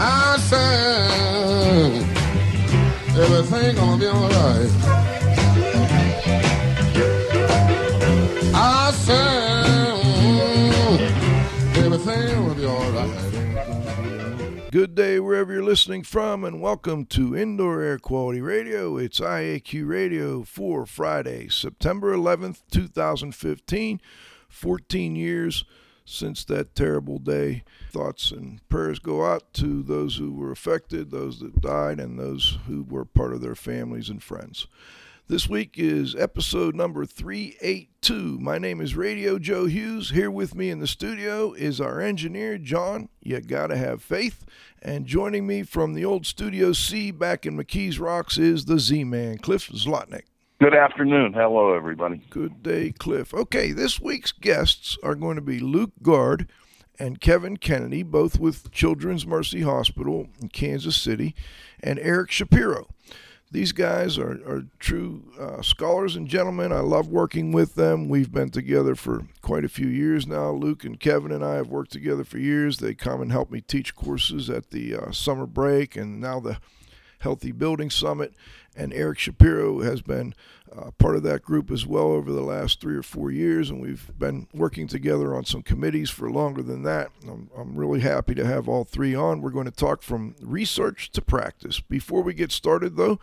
I said, everything gonna be alright. I said, everything will be alright. Good day wherever you're listening from, and welcome to Indoor Air Quality Radio. It's IAQ Radio for Friday, September 11th, 2015. 14 years since that terrible day. Thoughts and prayers go out to those who were affected, those that died, and those who were part of their families and friends. This week is episode number 382. My name is Radio Joe Hughes. Here with me in the studio is our engineer, John. You gotta have faith. And joining me from the old Studio C back in McKees Rocks is the Z Man, Cliff Zlotnick. Good afternoon. Hello, everybody. Good day, Cliff. Okay, this week's guests are going to be Luke Gard and Kevin Kennedy, both with Children's Mercy Hospital in Kansas City, and Eric Shapiro. These guys are, are true uh, scholars and gentlemen. I love working with them. We've been together for quite a few years now. Luke and Kevin and I have worked together for years. They come and help me teach courses at the uh, summer break and now the Healthy Building Summit. And Eric Shapiro has been uh, part of that group as well over the last three or four years, and we've been working together on some committees for longer than that. I'm, I'm really happy to have all three on. We're going to talk from research to practice. Before we get started, though,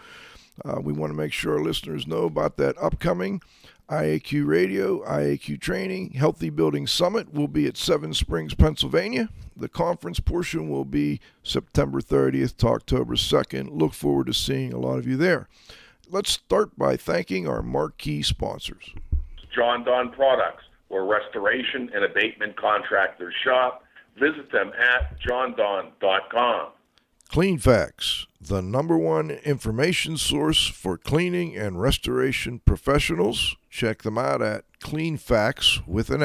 uh, we want to make sure our listeners know about that upcoming IAQ Radio, IAQ Training, Healthy Building Summit will be at Seven Springs, Pennsylvania. The conference portion will be September 30th to October 2nd. Look forward to seeing a lot of you there. Let's start by thanking our marquee sponsors. Jon-Don Products, where restoration and abatement contractors shop. Visit them at jondon.com. Cleanfax, the number one information source for cleaning and restoration professionals. Check them out at cleanfax with an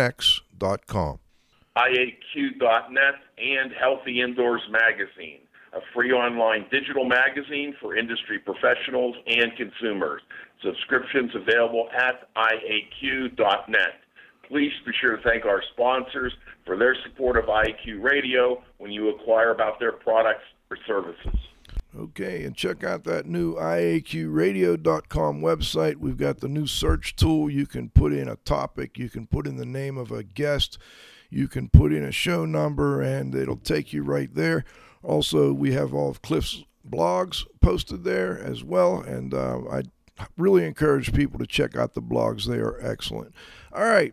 IAQ.net and Healthy Indoors Magazine, a free online digital magazine for industry professionals and consumers. Subscriptions available at IAQ.net. Please be sure to thank our sponsors for their support of IAQ Radio when you acquire about their products or services. Okay, and check out that new IAQradio.com website. We've got the new search tool. You can put in a topic, you can put in the name of a guest, you can put in a show number, and it'll take you right there. Also, we have all of Cliff's blogs posted there as well, and uh, I really encourage people to check out the blogs. They are excellent. All right.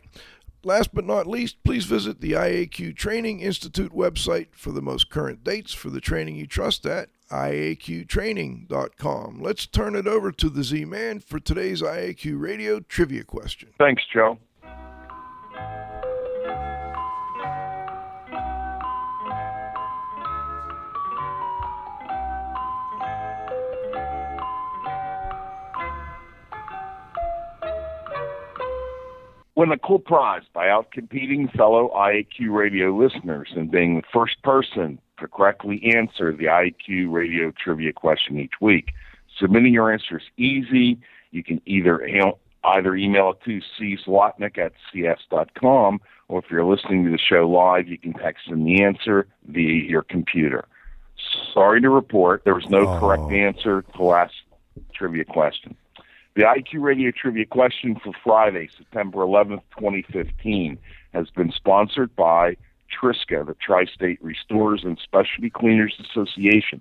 Last but not least, please visit the IAQ Training Institute website for the most current dates for the training you trust at IAQtraining.com. Let's turn it over to the Z Man for today's IAQ Radio trivia question. Thanks, Joe. Win a cool prize by outcompeting fellow IAQ radio listeners and being the first person to correctly answer the IAQ radio trivia question each week. Submitting your answer is easy. You can either either email it to czlotnick at cs.com, or if you're listening to the show live, you can text in the answer via your computer. Sorry to report, there was no oh. correct answer to the last trivia question. The IQ Radio Trivia question for Friday, September 11th, 2015, has been sponsored by Triska, the Tri State Restorers and Specialty Cleaners Association,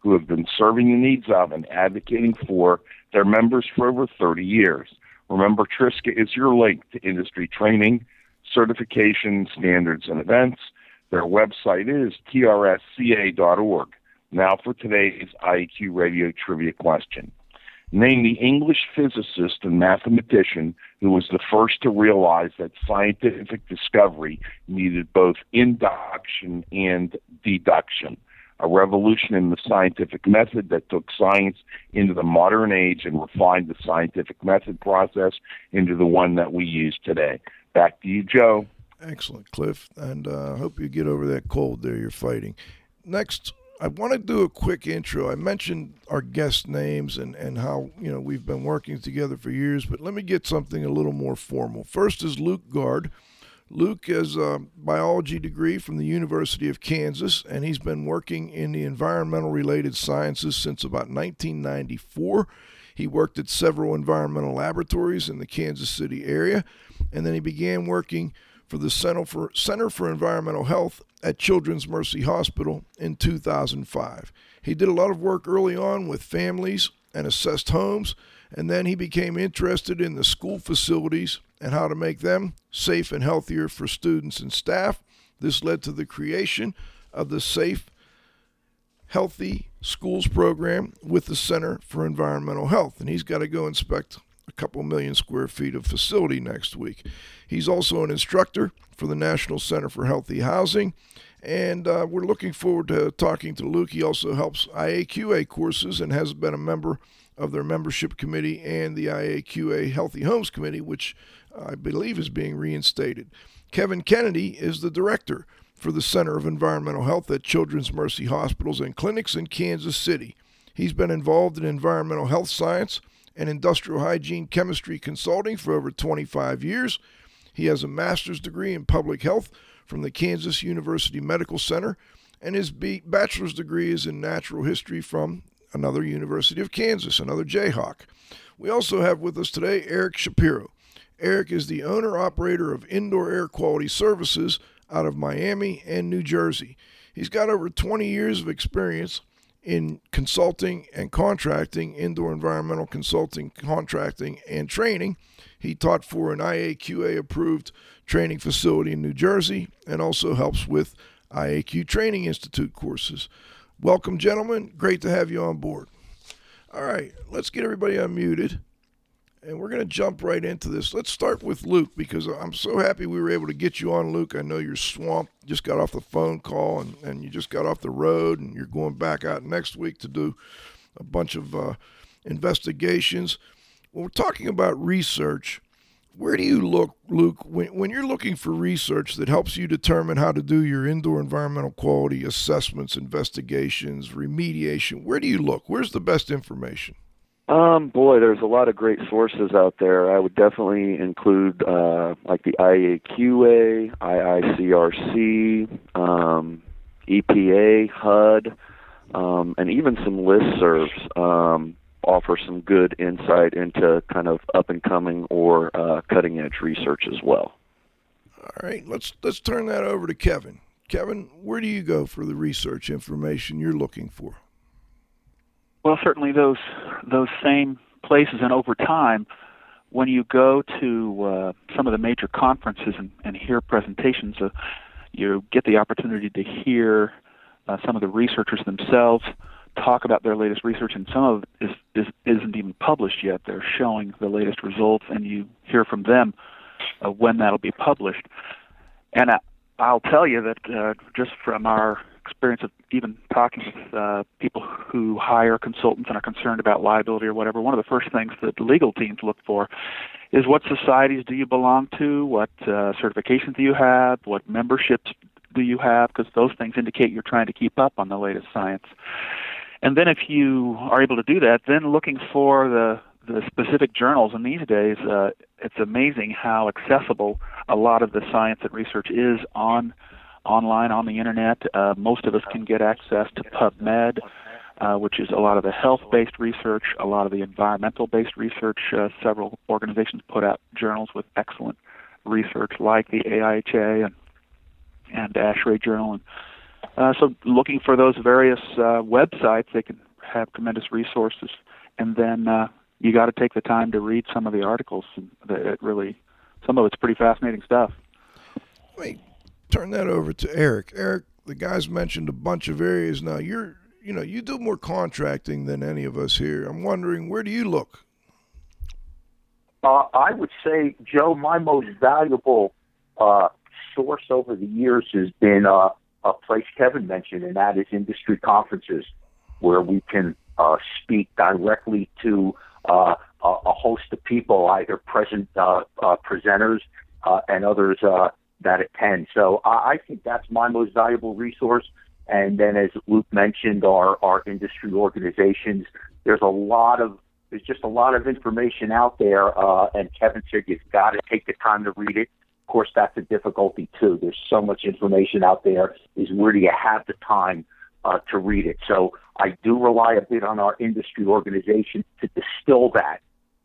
who have been serving the needs of and advocating for their members for over 30 years. Remember, Triska is your link to industry training, certification, standards, and events. Their website is trsca.org. Now for today's IQ Radio Trivia question. Name the English physicist and mathematician who was the first to realize that scientific discovery needed both induction and deduction. A revolution in the scientific method that took science into the modern age and refined the scientific method process into the one that we use today. Back to you, Joe. Excellent, Cliff. And I uh, hope you get over that cold there you're fighting. Next, I want to do a quick intro. I mentioned our guest names and, and how, you know, we've been working together for years, but let me get something a little more formal. First is Luke Gard. Luke has a biology degree from the University of Kansas, and he's been working in the environmental related sciences since about 1994. He worked at several environmental laboratories in the Kansas City area, and then he began working for the Center for, Center for Environmental Health at Children's Mercy Hospital in 2005. He did a lot of work early on with families and assessed homes, and then he became interested in the school facilities and how to make them safe and healthier for students and staff. This led to the creation of the Safe, Healthy Schools program with the Center for Environmental Health, and he's got to go inspect a couple million square feet of facility next week. He's also an instructor for the National Center for Healthy Housing, and uh, we're looking forward to talking to Luke. He also helps IAQA courses and has been a member of their membership committee and the IAQA Healthy Homes Committee, which I believe is being reinstated. Kevin Kennedy is the director for the Center of Environmental Health at Children's Mercy Hospitals and Clinics in Kansas City. He's been involved in environmental health science and industrial hygiene chemistry consulting for over 25 years. He has a master's degree in public health from the Kansas University Medical Center, and his bachelor's degree is in natural history from another University of Kansas, another Jayhawk. We also have with us today Eric Shapiro. Eric is the owner operator of Indoor Air Quality Services out of Miami and New Jersey. He's got over 20 years of experience in consulting and contracting, indoor environmental consulting, contracting, and training. He taught for an IAQA approved training facility in New Jersey and also helps with IAQ Training Institute courses. Welcome, gentlemen. Great to have you on board. All right, let's get everybody unmuted and we're going to jump right into this. Let's start with Luke because I'm so happy we were able to get you on, Luke. I know you're swamped, just got off the phone call, and, and you just got off the road, and you're going back out next week to do a bunch of uh, investigations. When we're talking about research, where do you look, Luke, when, when you're looking for research that helps you determine how to do your indoor environmental quality assessments, investigations, remediation? Where do you look? Where's the best information? Um, boy, there's a lot of great sources out there. I would definitely include uh, like the IAQA, IICRC, um, EPA, HUD, um, and even some listservs um, offer some good insight into kind of up and coming or uh, cutting edge research as well. All right, let's let's turn that over to Kevin. Kevin, where do you go for the research information you're looking for? Well, certainly those those same places, and over time, when you go to uh, some of the major conferences and, and hear presentations, uh, you get the opportunity to hear uh, some of the researchers themselves talk about their latest research, and some of it is, is, isn't even published yet. They're showing the latest results, and you hear from them uh, when that'll be published. And I, I'll tell you that uh, just from our experience of even talking with uh, people who hire consultants and are concerned about liability or whatever, one of the first things that legal teams look for is what societies do you belong to, what uh, certifications do you have, what memberships do you have, because those things indicate you're trying to keep up on the latest science. And then if you are able to do that, then looking for the the specific journals. And these days, uh, it's amazing how accessible a lot of the science and research is on online on the internet. Uh, most of us can get access to PubMed, uh, which is a lot of the health-based research, a lot of the environmental-based research. Uh, several organizations put out journals with excellent research, like the AIHA and and ASHRAE Journal. And uh, so, looking for those various uh, websites, they can have tremendous resources. And then uh, you got to take the time to read some of the articles. And it really, some of it's pretty fascinating stuff. Wait, turn that over to Eric. Eric, the guys mentioned a bunch of areas. Now you're you know, you do more contracting than any of us here. I'm wondering where do you look? Uh, I would say, Joe, my most valuable uh, source over the years has been uh, a place Kevin mentioned, and that is industry conferences, where we can uh, speak directly to uh, a host of people, either present uh, presenters and others that attend. So I, I think that's my most valuable resource. And then, as Luke mentioned, our our industry organizations. There's a lot of there's just a lot of information out there, uh, and Kevin said you've got to take the time to read it. Of course, that's a difficulty too. There's so much information out there. Is where do you have the time uh, to read it? So I do rely a bit on our industry organization to distill that.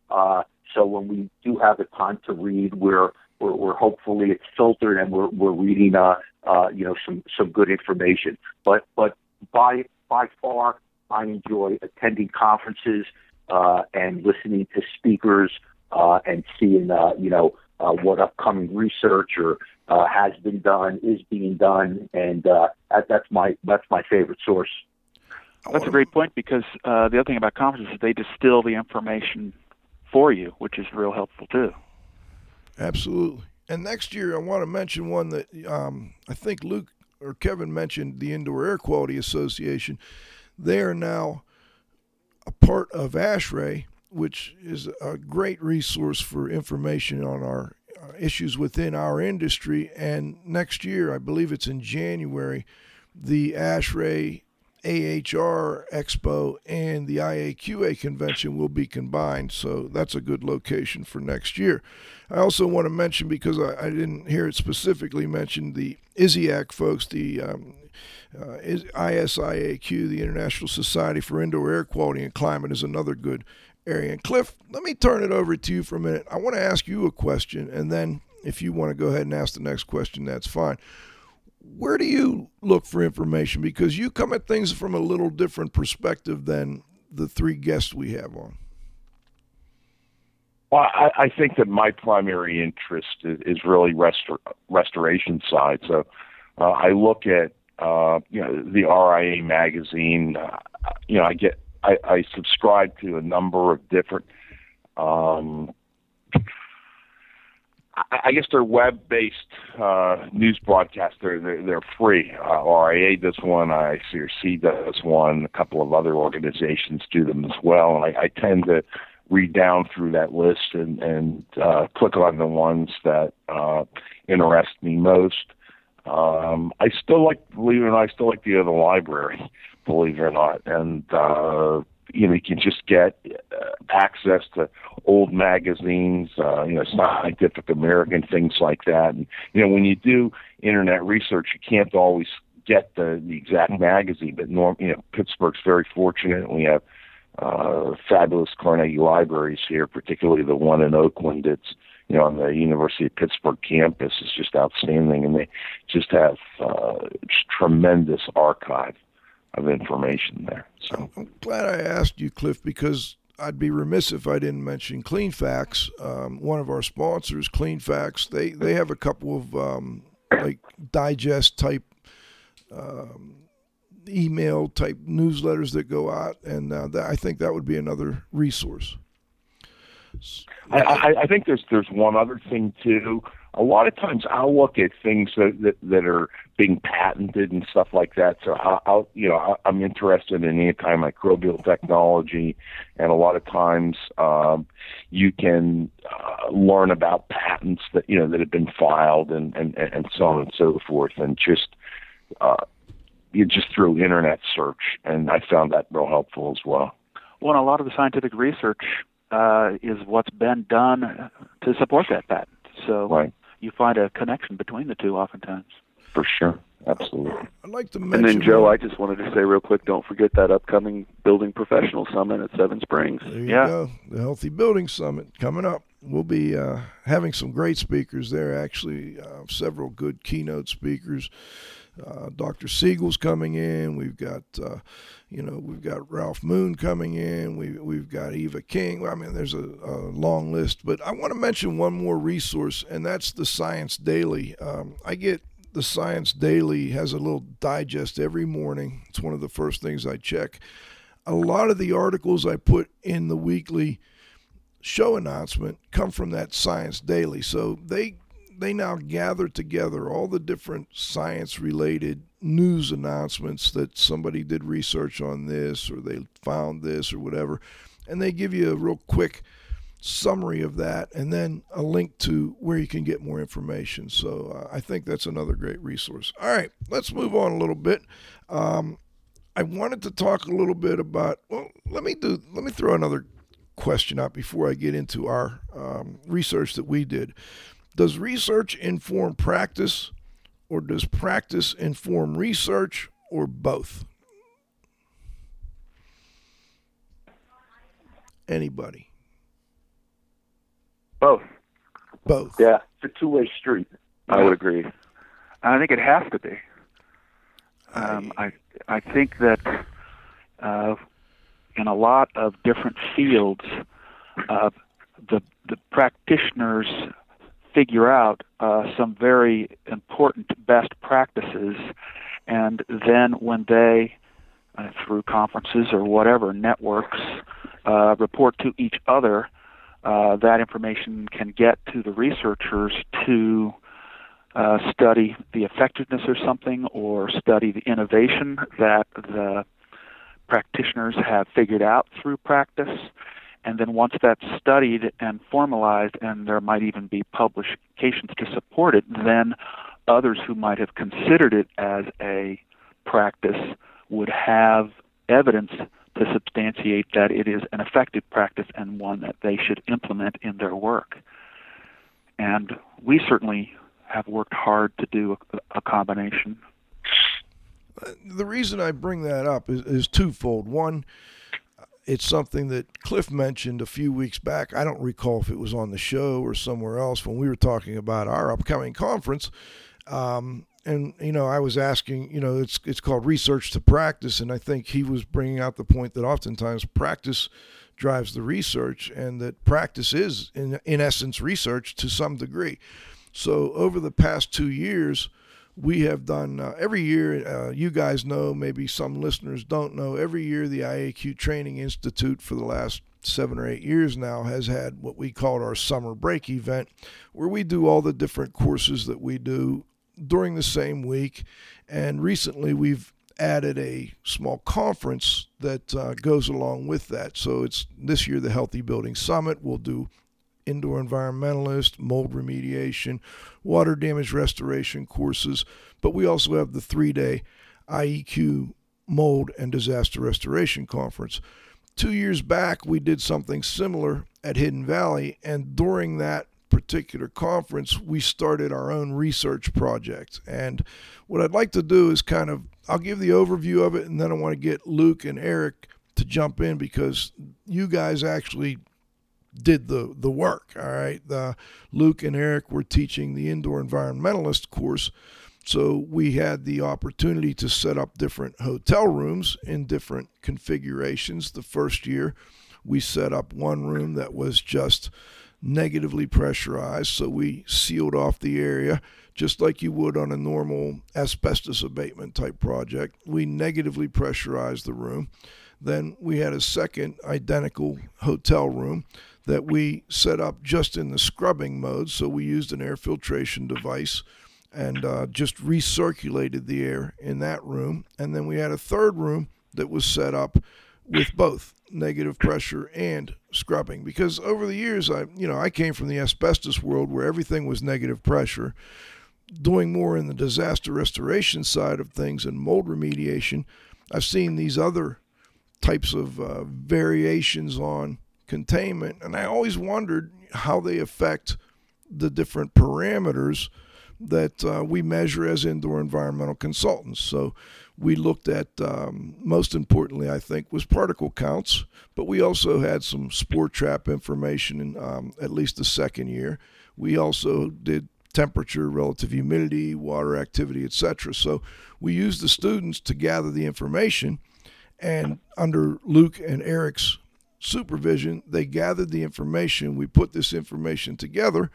Uh, so when we do have the time to read, we're we're, we're hopefully it's filtered and we're we're reading uh, uh, you know some some good information. But but by by far, I enjoy attending conferences uh, and listening to speakers uh, and seeing uh, you know uh, what upcoming research or uh, has been done, is being done, and uh, that, that's my that's my favorite source. That's a great point because uh, the other thing about conferences is they distill the information for you, which is real helpful too. Absolutely. And next year, I want to mention one that um, I think Luke or Kevin mentioned the Indoor Air Quality Association. They are now a part of ASHRAE, which is a great resource for information on our uh, issues within our industry. And next year, I believe it's in January, the ASHRAE AHR Expo and the IAQA convention will be combined, so that's a good location for next year. I also want to mention, because I, I didn't hear it specifically mentioned, the ISIAQ folks, the um, uh, ISIAQ, the International Society for Indoor Air Quality and Climate, is another good area. And Cliff, let me turn it over to you for a minute. I want to ask you a question, and then if you want to go ahead and ask the next question, that's fine where do you look for information? Because you come at things from a little different perspective than the three guests we have on. Well, I, I think that my primary interest is, is really restor- restoration side. So uh, I look at uh, you know the RIA magazine. Uh, you know, I get I, I subscribe to a number of different um, I guess they're web-based uh, news broadcasts. They're they're, they're free. Uh, RIA does one. ICRC does one. A couple of other organizations do them as well. And I, I tend to read down through that list and and uh, click on the ones that uh, interest me most. Um, I still like, believe it or not, I still like the other library, believe it or not, and uh, you know you can just get uh, access to old magazines, uh, you know, Scientific American, things like that. And you know, when you do internet research, you can't always get the the exact magazine, but norm, you know, Pittsburgh's very fortunate. We have uh, fabulous Carnegie libraries here, particularly the one in Oakland. It's you know on the University of Pittsburgh campus is just outstanding, and they just have uh, tremendous archive of information there. So I'm glad I asked you, Cliff, because I'd be remiss if I didn't mention Cleanfax, um, one of our sponsors, Cleanfax. They they have a couple of um, like digest type um, email type newsletters that go out, and uh, that, I think that would be another resource. I, I, I think there's there's one other thing too a lot of times I'll look at things that that, that are being patented and stuff like that. So I'll, I'll you know I'm interested in antimicrobial technology, and a lot of times um, you can uh, learn about patents that you know that have been filed and and and so on and so forth, and just. Uh, you just through internet search, and I found that real helpful as well. Well, and a lot of the scientific research uh, is what's been done to support that patent. So right you find a connection between the two oftentimes. For sure. Absolutely. I'd like to mention. And then, Joe, I just wanted to say real quick don't forget that upcoming Building Professional Summit at Seven Springs. Yeah. go. The Healthy Building Summit coming up. We'll be uh, having some great speakers there, actually, uh, several good keynote speakers. Uh, Dr. Siegel's coming in. We've got, uh, you know, we've got Ralph Moon coming in. We we've got Eva King. I mean, there's a, a long list, but I want to mention one more resource, and that's the Science Daily. Um, I get the Science Daily has a little digest every morning. It's one of the first things I check. A lot of the articles I put in the weekly show announcement come from that Science Daily. So they they now gather together all the different science related news announcements that somebody did research on this or they found this or whatever and they give you a real quick summary of that and then a link to where you can get more information. So uh, I think that's another great resource. All right, let's move on a little bit. Um, I wanted to talk a little bit about. Well, let me do. Let me throw another question out before I get into our um, research that we did. Does research inform practice, or does practice inform research, or both? Anybody? Both. Both. Yeah, it's a two-way street. I would agree. I think it has to be. Um, I I think that uh, in a lot of different fields, uh, the the practitioners figure out uh, some very important best practices, and then when they, uh, through conferences or whatever networks, uh, report to each other, uh, that information can get to the researchers to uh, study the effectiveness of something or study the innovation that the practitioners have figured out through practice. And then once that's studied and formalized, and there might even be publications to support it, then others who might have considered it as a practice would have evidence to substantiate that it is an effective practice and one that they should implement in their work. And we certainly have worked hard to do a, a combination. The reason I bring that up is, is twofold. One, it's something that Cliff mentioned a few weeks back. I don't recall if it was on the show or somewhere else when we were talking about our upcoming conference. Um, and you know, I was asking, you know, it's it's called research to practice, and I think he was bringing out the point that oftentimes practice drives the research, and that practice is, in in essence, research to some degree. So over the past two years, we have done uh, every year. Uh, you guys know, maybe some listeners don't know. Every year, the IAQ Training Institute for the last seven or eight years now has had what we called our summer break event, where we do all the different courses that we do during the same week. And recently we've added a small conference that uh, goes along with that. So it's this year the Healthy Building Summit. We'll do indoor environmentalist, mold remediation, water damage restoration courses, but we also have the three day IEQ mold and disaster restoration conference. Two years back, we did something similar at Hidden Valley, and during that particular conference, we started our own research project. And what I'd like to do is kind of, I'll give the overview of it, and then I want to get Luke and Eric to jump in because you guys actually did the the work. All right, Luke and Eric were teaching the indoor environmentalist course, so we had the opportunity to set up different hotel rooms in different configurations. The first year, we set up one room that was just negatively pressurized, so we sealed off the area just like you would on a normal asbestos abatement type project. We negatively pressurized the room. Then we had a second identical hotel room that we set up just in the scrubbing mode. So we used an air filtration device and uh, just recirculated the air in that room. And then we had a third room that was set up with both negative pressure and scrubbing. Because over the years I you know I came from the asbestos world where everything was negative pressure doing more in the disaster restoration side of things and mold remediation. I've seen these other types of uh, variations on containment and I always wondered how they affect the different parameters that uh, we measure as indoor environmental consultants. So we looked at um, most importantly i think was particle counts but we also had some spore trap information in um, at least the second year. We also did temperature relative humidity water activity etc so we used the students to gather the information and under luke and eric's supervision they gathered the information. We put this information together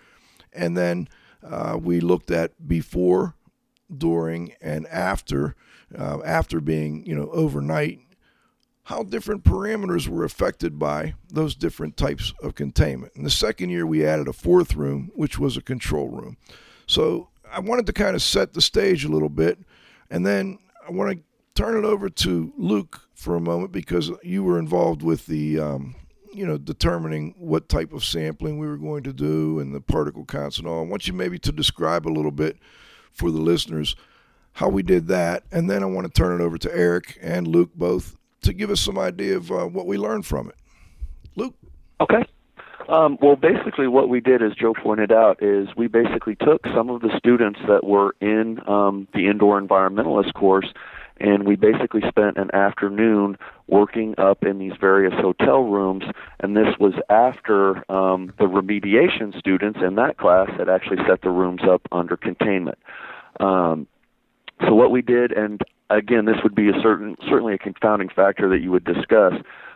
and then uh, we looked at before during, and after, uh, after being you know overnight, how different parameters were affected by those different types of containment. In the second year, we added a fourth room, which was a control room. So I wanted to kind of set the stage a little bit, and then I want to turn it over to Luke for a moment because you were involved with the, um, you know, determining what type of sampling we were going to do and the particle counts and all. I want you maybe to describe a little bit for the listeners how we did that, and then I want to turn it over to Eric and Luke both to give us some idea of uh, what we learned from it. Luke. Okay. Um, well, basically, what we did, as Joe pointed out, is we basically took some of the students that were in um, the indoor environmentalist course, and we basically spent an afternoon working up in these various hotel rooms. And this was after um, the remediation students in that class had actually set the rooms up under containment. Um, so what we did, and again, this would be a certain certainly a confounding factor that you would discuss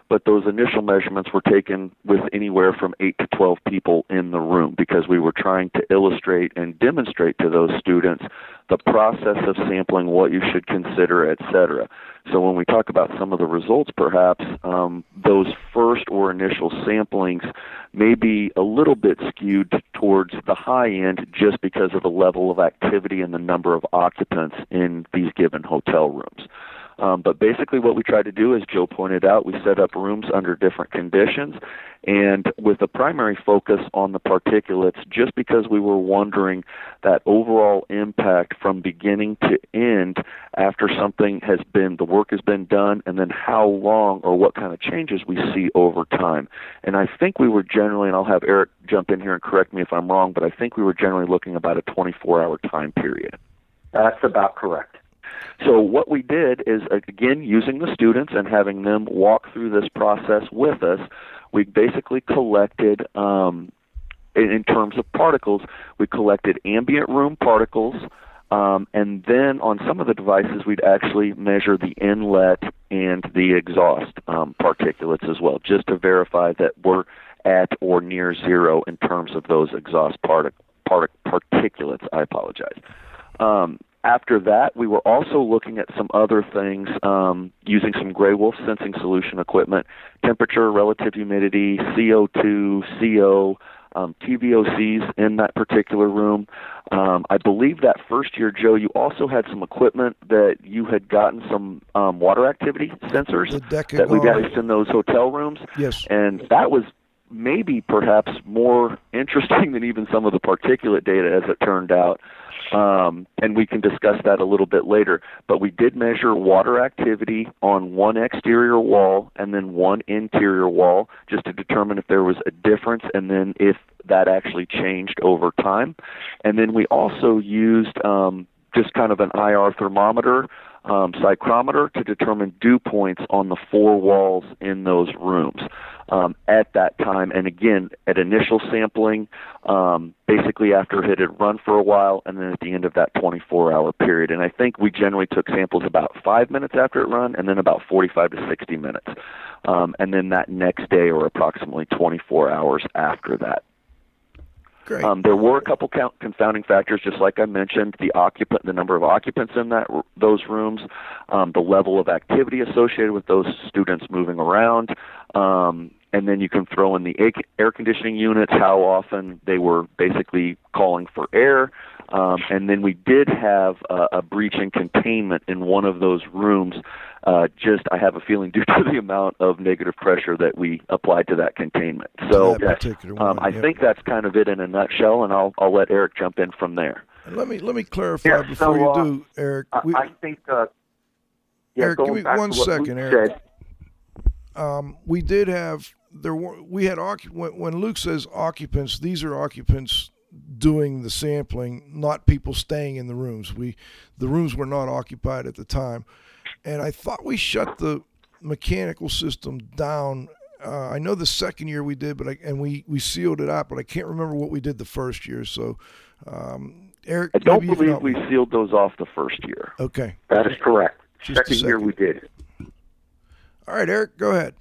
but those initial measurements were taken with anywhere from 8 to 12 people in the room because we were trying to illustrate and demonstrate to those students the process of sampling, what you should consider, etc. So when we talk about some of the results, perhaps um, those first or initial samplings may be a little bit skewed towards the high end just because of the level of activity and the number of occupants in these given hotel rooms. Um, but basically, what we tried to do, as Joe pointed out, we set up rooms under different conditions and with a primary focus on the particulates just because we were wondering that overall impact from beginning to end after something has been, the work has been done, and then how long or what kind of changes we see over time. And I think we were generally, and I'll have Eric jump in here and correct me if I'm wrong, but I think we were generally looking about a 24 hour time period. That's about correct. So what we did is again using the students and having them walk through this process with us, we basically collected um, in, terms of particles, we collected ambient room particles. Um, and then on some of the devices, we'd actually measure the inlet and the exhaust um, particulates as well, just to verify that we're at or near zero in terms of those exhaust partic- partic- particulates. I apologize. Um, after that, we were also looking at some other things um, using some GrayWolf sensing solution equipment, temperature, relative humidity, CO2, CO, um, TVOCs in that particular room. Um, I believe that first year, Joe, you also had some equipment that you had gotten some um, water activity sensors that we placed in those hotel rooms. Yes. And that was maybe perhaps more interesting than even some of the particulate data as it turned out. Um, and we can discuss that a little bit later. But we did measure water activity on one exterior wall and then one interior wall just to determine if there was a difference and then if that actually changed over time. And then we also used um, just kind of an IR thermometer um, psychrometer to determine dew points on the four walls in those rooms um, at that time. And again, at initial sampling, um, basically after it had run for a while, and then at the end of that 24 hour period. And I think we generally took samples about five minutes after it run, and then about 45 to 60 minutes. Um, and then that next day, or approximately 24 hours after that. Um, there were a couple confounding factors, just like I mentioned, the occupant, the number of occupants in that those rooms, um, the level of activity associated with those students moving around, um, and then you can throw in the air conditioning units, how often they were basically calling for air. Um, and then we did have a, a breach in containment in one of those rooms. Uh, just, I have a feeling, due to the amount of negative pressure that we applied to that containment. So, um, I yep. think that's kind of it in a nutshell, and I'll I'll let Eric jump in from there. Let me let me clarify Yeah, before so, you uh, do, Eric. We, I, I think. Uh, yeah, Eric, give me back one to what Luke Eric. said, um, we did have there were we had when, when Luke says occupants, these are occupants doing the sampling, not people staying in the rooms. We the rooms were not occupied at the time, and I thought we shut the mechanical system down. Uh, I know the second year we did, but I, and we we sealed it up, but I can't remember what we did the first year. So, um, Eric, I don't maybe you can believe help we sealed those off the first year. Okay, that is correct. Just a Second year we did. all right, Eric, go ahead.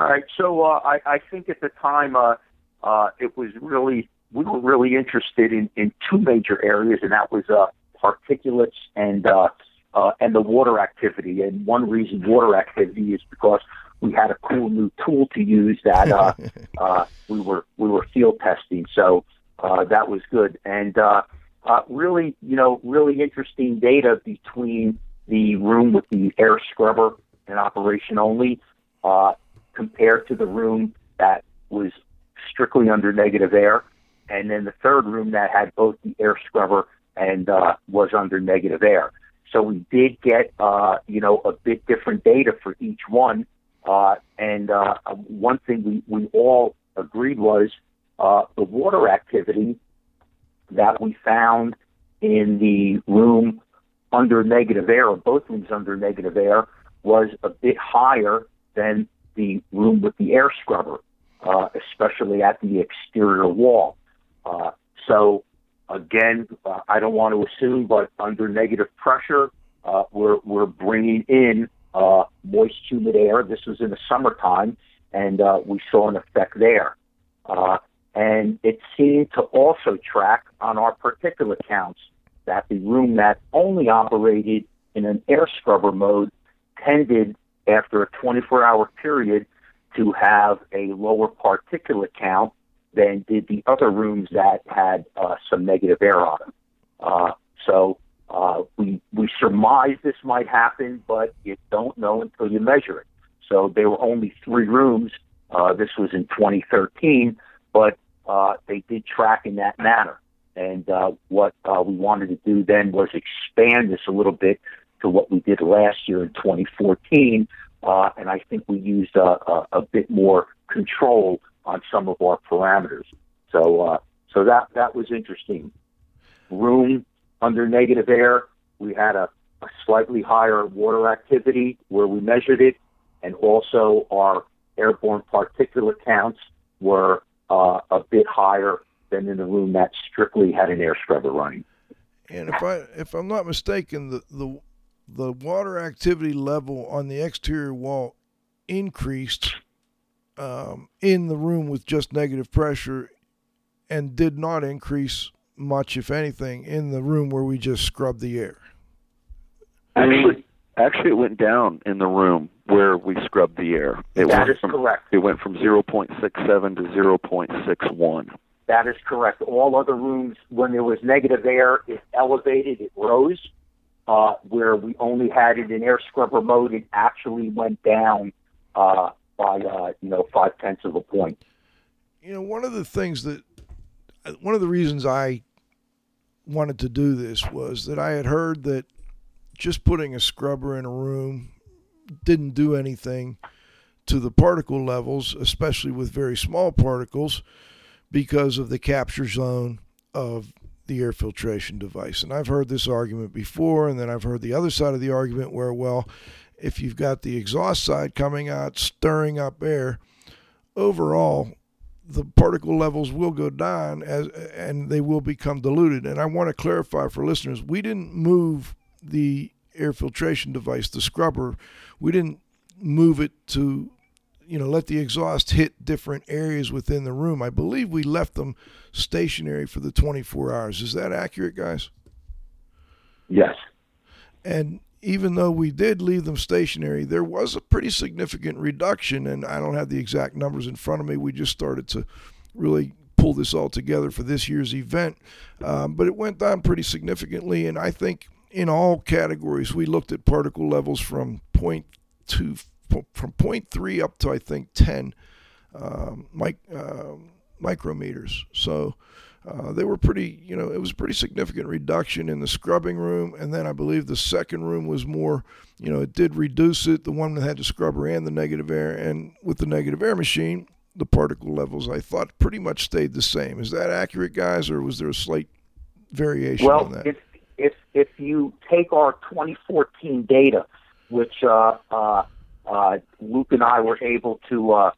All right. So uh, I, I think at the time uh, uh, it was really we were really interested in, in two major areas, and that was uh, particulates and uh, uh, and the water activity. And one reason water activity is because we had a cool new tool to use that uh, uh, we were we were field testing. So uh, that was good. And uh, uh, really, you know, really interesting data between the room with the air scrubber in operation only uh, compared to the room that was strictly under negative air, and then the third room that had both the air scrubber and uh, was under negative air. So we did get, uh, you know, a bit different data for each one. Uh, and uh, one thing we, we all agreed was uh, the water activity that we found in the room under negative air, or both rooms under negative air, was a bit higher than the room with the air scrubber, uh, especially at the exterior wall. Uh, so, again, uh, I don't want to assume, but under negative pressure, uh, we're, we're bringing in uh, moist, humid air. This was in the summertime, and uh, we saw an effect there. Uh, and it seemed to also track on our particulate counts that the room that only operated in an air scrubber mode tended, after a 24 hour period, to have a lower particulate count than did the other rooms that had uh, some negative air on them. Uh, so uh, we we surmise this might happen, but you don't know until you measure it. So there were only three rooms. Uh, this was in 2013, but uh, they did track in that manner. And uh, what uh, we wanted to do then was expand this a little bit to what we did last year in 2014. Uh, and I think we used a, a, a, bit more control on some of our parameters. So, uh, so that that was interesting. Room under negative air, we had a, a slightly higher water activity where we measured it, and also our airborne particulate counts were uh, a bit higher than in the room that strictly had an air scrubber running. And if I if I'm not mistaken, the the the water activity level on the exterior wall increased um, in the room with just negative pressure, and did not increase much, if anything, in the room where we just scrubbed the air. Actually, actually, it went down in the room where we scrubbed the air. It that is from, correct. It went from 0.67 to 0.61. That is correct. All other rooms, when there was negative air, it elevated, it rose. Uh, where we only had it in air scrubber mode, it actually went down uh, by uh, you know five tenths of a point. You know, one of the things that one of the reasons I wanted to do this was that I had heard that just putting a scrubber in a room didn't do anything to the particle levels, especially with very small particles, because of the capture zone of the air filtration device. And I've heard this argument before, and then I've heard the other side of the argument where, well, if you've got the exhaust side coming out, stirring up air, overall, the particle levels will go down as and they will become diluted. And I want to clarify for listeners, we didn't move the air filtration device, the scrubber, we didn't move it to you know let the exhaust hit different areas within the room. I believe we left them stationary for the 24 hours. Is that accurate, guys? Yes. And even though we did leave them stationary, there was a pretty significant reduction, and I don't have the exact numbers in front of me. We just started to really pull this all together for this year's event, um, but it went down pretty significantly, and I think in all categories we looked at particle levels from point two from point three up to I think ten um, mic, uh, micrometers. So uh, they were pretty, you know, it was a pretty significant reduction in the scrubbing room. And then I believe the second room was more, you know, it did reduce it, the one that had the scrubber and the negative air. And with the negative air machine, the particle levels I thought pretty much stayed the same. Is that accurate, guys, or was there a slight variation well, on that? if if if you take our 2014 data, which uh, uh, uh, Luke and I were able to uh,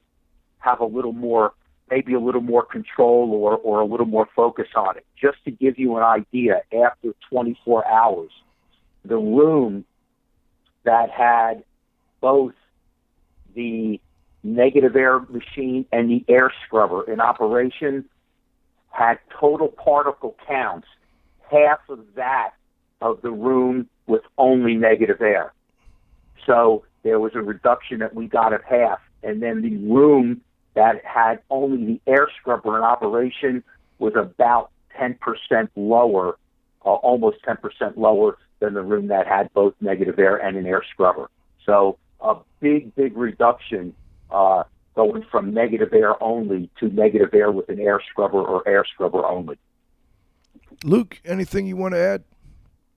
have a little more maybe a little more control or, or a little more focus on it. Just to give you an idea, after 24 hours, the room that had both the negative air machine and the air scrubber in operation had total particle counts half of that of the room with only negative air. So there was a reduction that we got of half. And then the room that had only the air scrubber in operation was about 10% lower, uh, almost 10% lower than the room that had both negative air and an air scrubber. So a big, big reduction uh, going from negative air only to negative air with an air scrubber or air scrubber only. Luke, anything you want to add?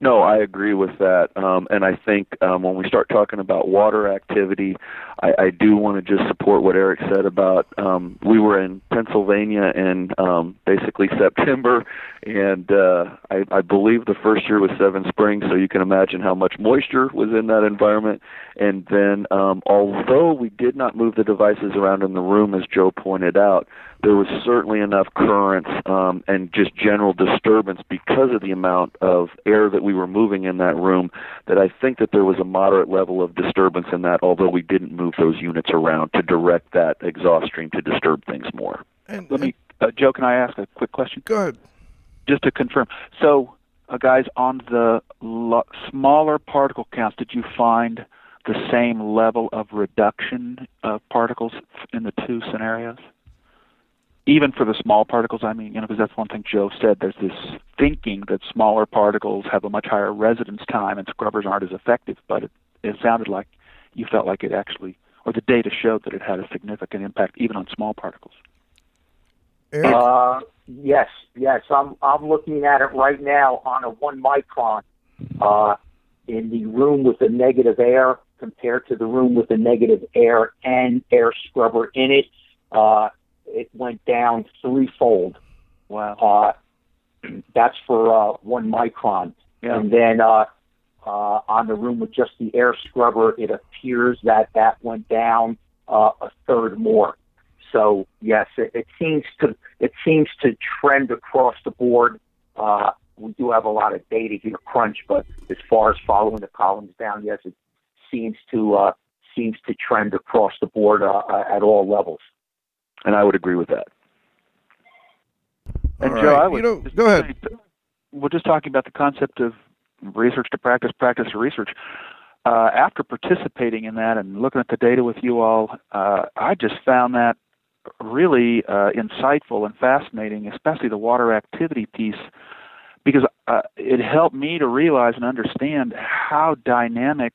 No, I agree with that. Um, and I think um, when we start talking about water activity, I, I do want to just support what Eric said about um, we were in Pennsylvania in um, basically September, and uh, I, I believe the first year was Seven Springs, so you can imagine how much moisture was in that environment. And then, um, although we did not move the devices around in the room, as Joe pointed out, there was certainly enough currents um, and just general disturbance because of the amount of air that we were moving in that room that I think that there was a moderate level of disturbance in that, although we didn't move those units around to direct that exhaust stream to disturb things more. And, Let me, uh, Joe, can I ask a quick question? Go ahead. Just to confirm. So, uh, guys, on the lo- smaller particle counts, did you find the same level of reduction of particles in the two scenarios? Even for the small particles, I mean, you know, because that's one thing Joe said. There's this thinking that smaller particles have a much higher residence time and scrubbers aren't as effective, but it, it sounded like you felt like it actually, or the data showed that it had a significant impact even on small particles. Uh, yes, yes. I'm I'm looking at it right now on a one micron uh, in the room with the negative air compared to the room with the negative air and air scrubber in it. Uh, it went down threefold. Wow. Uh, that's for uh, one micron. Yeah. And then uh, uh, on the room with just the air scrubber, it appears that that went down uh, a third more. So yes, it, it seems to it seems to trend across the board. Uh, we do have a lot of data here, crunch, but as far as following the columns down, yes, it seems to uh, seems to trend across the board uh, uh, at all levels. And I would agree with that. And All Joe, right. I would You know, go ahead. say We're just talking about the concept of research to practice, practice to research. Uh, after participating in that and looking at the data with you all, uh, I just found that really uh, insightful and fascinating, especially the water activity piece, because uh, it helped me to realize and understand how dynamic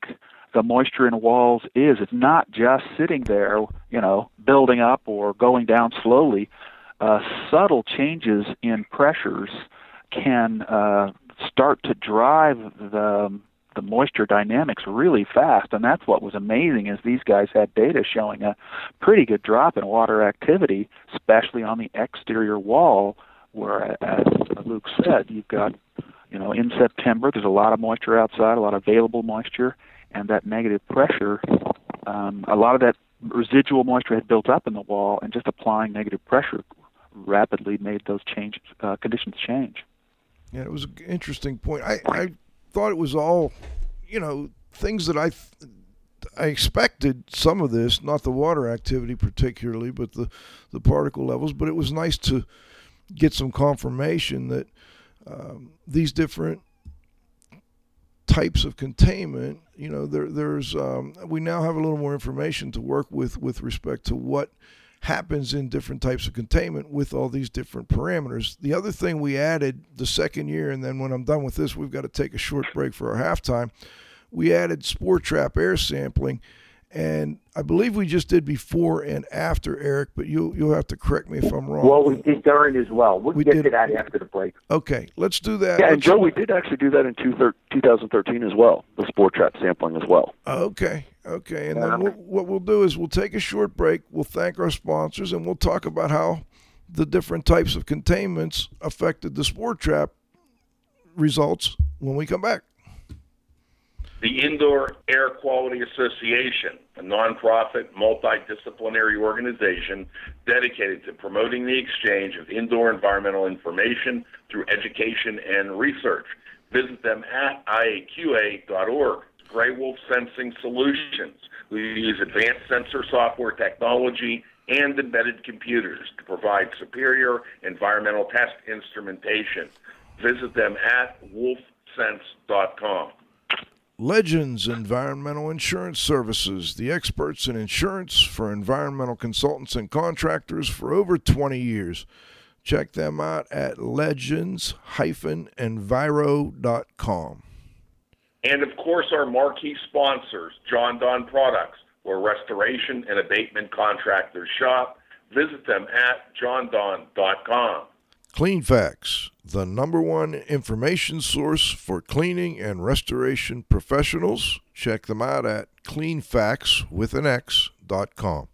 the moisture in walls is. It's not just sitting there, you know, building up or going down slowly. Uh, subtle changes in pressures can uh, start to drive the the moisture dynamics really fast, and that's what was amazing. Is these guys had data showing a pretty good drop in water activity, especially on the exterior wall, where, as Luke said, you've got, you know, in September there's a lot of moisture outside, a lot of available moisture, and that negative pressure, um, a lot of that residual moisture had built up in the wall, and just applying negative pressure rapidly made those changes uh, conditions change. Yeah, it was an interesting point. I, I thought it was all, you know, things that I I expected some of this, not the water activity particularly, but the the particle levels. But it was nice to get some confirmation that um, these different types of containment, you know, there there's um, we now have a little more information to work with with respect to what happens in different types of containment with all these different parameters. The other thing we added the second year, and then when I'm done with this, we've got to take a short break for our halftime. We added spore trap air sampling, and I believe we just did before and after, Eric. But you you'll have to correct me if I'm wrong. Well, we did during as well. We'll We get did- to that after the break. okay, let's do that. Yeah, and Joe, we did actually do that in two thir- 2013 as well, the spore trap sampling as well. Okay, okay. And then um, we'll, what we'll do is we'll take a short break. We'll thank our sponsors, and we'll talk about how the different types of containments affected the spore trap results when we come back. The Indoor Air Quality Association, a nonprofit, multidisciplinary organization dedicated to promoting the exchange of indoor environmental information through education and research. Visit them at iaqa.org. GrayWolf Sensing Solutions. We use advanced sensor software technology and embedded computers to provide superior environmental test instrumentation. Visit them at legends.sense.com. Legends Environmental Insurance Services, the experts in insurance for environmental consultants and contractors for over 20 years. Check them out at legends-enviro.com. And of course, our marquee sponsors, Jon-Don Products, where restoration and abatement contractors shop. Visit them at jondon.com. Cleanfax, the number one information source for cleaning and restoration professionals. Check them out at cleanfax with an X.com.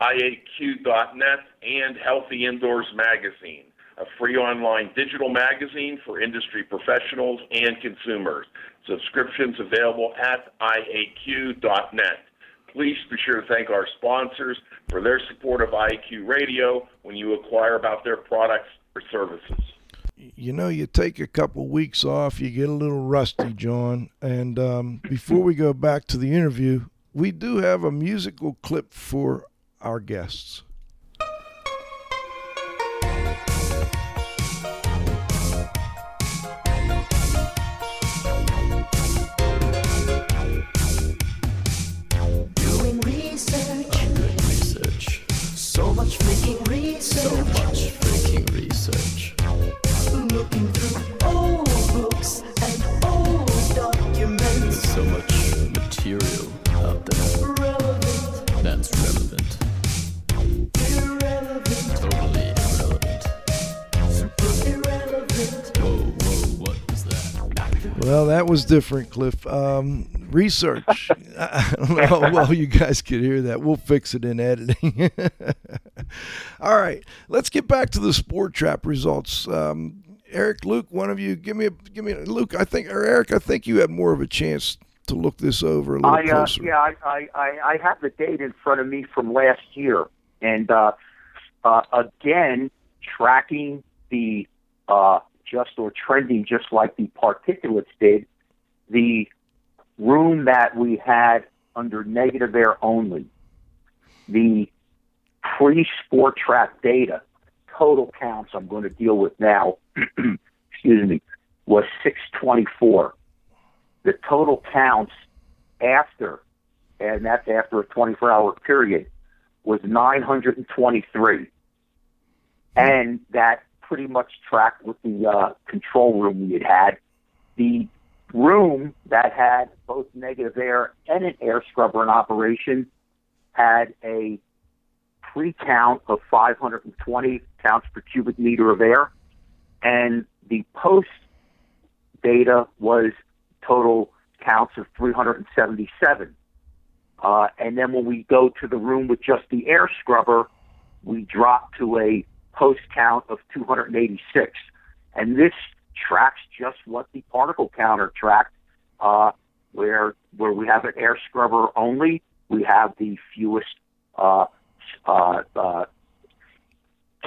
IAQ.net and Healthy Indoors Magazine, a free online digital magazine for industry professionals and consumers. Subscriptions available at IAQ.net. Please be sure to thank our sponsors for their support of IAQ Radio when you acquire about their products services. You know, you take a couple weeks off, you get a little rusty, John. And um, before we go back to the interview, we do have a musical clip for our guests. Was different, Cliff. Um, research. I don't know how well you guys could hear that. We'll fix it in editing. All right, let's get back to the Spore Trap results. Um, Eric, Luke, one of you, give me a give me a, Luke. I think or Eric, I think you had more of a chance to look this over a little I, uh, closer. yeah, I, I, I have the date in front of me from last year, and uh, uh, again, tracking the uh, just or trending just like the particulates did, the room that we had under negative air only, the pre-spore trap data, total counts I'm going to deal with now, excuse me, was 624 the total counts after, and that's after a 24 hour period, was 923. And that pretty much tracked with the uh, control room we had had. The room that had both negative air and an air scrubber in operation had a pre count of 520 counts per cubic meter of air, and the post data was total counts of 377. Uh, and then when we go to the room with just the air scrubber, we drop to a post count of 286. And this tracks just what the particle counter tracked, uh, where where we have an air scrubber only, we have the fewest uh, uh, uh,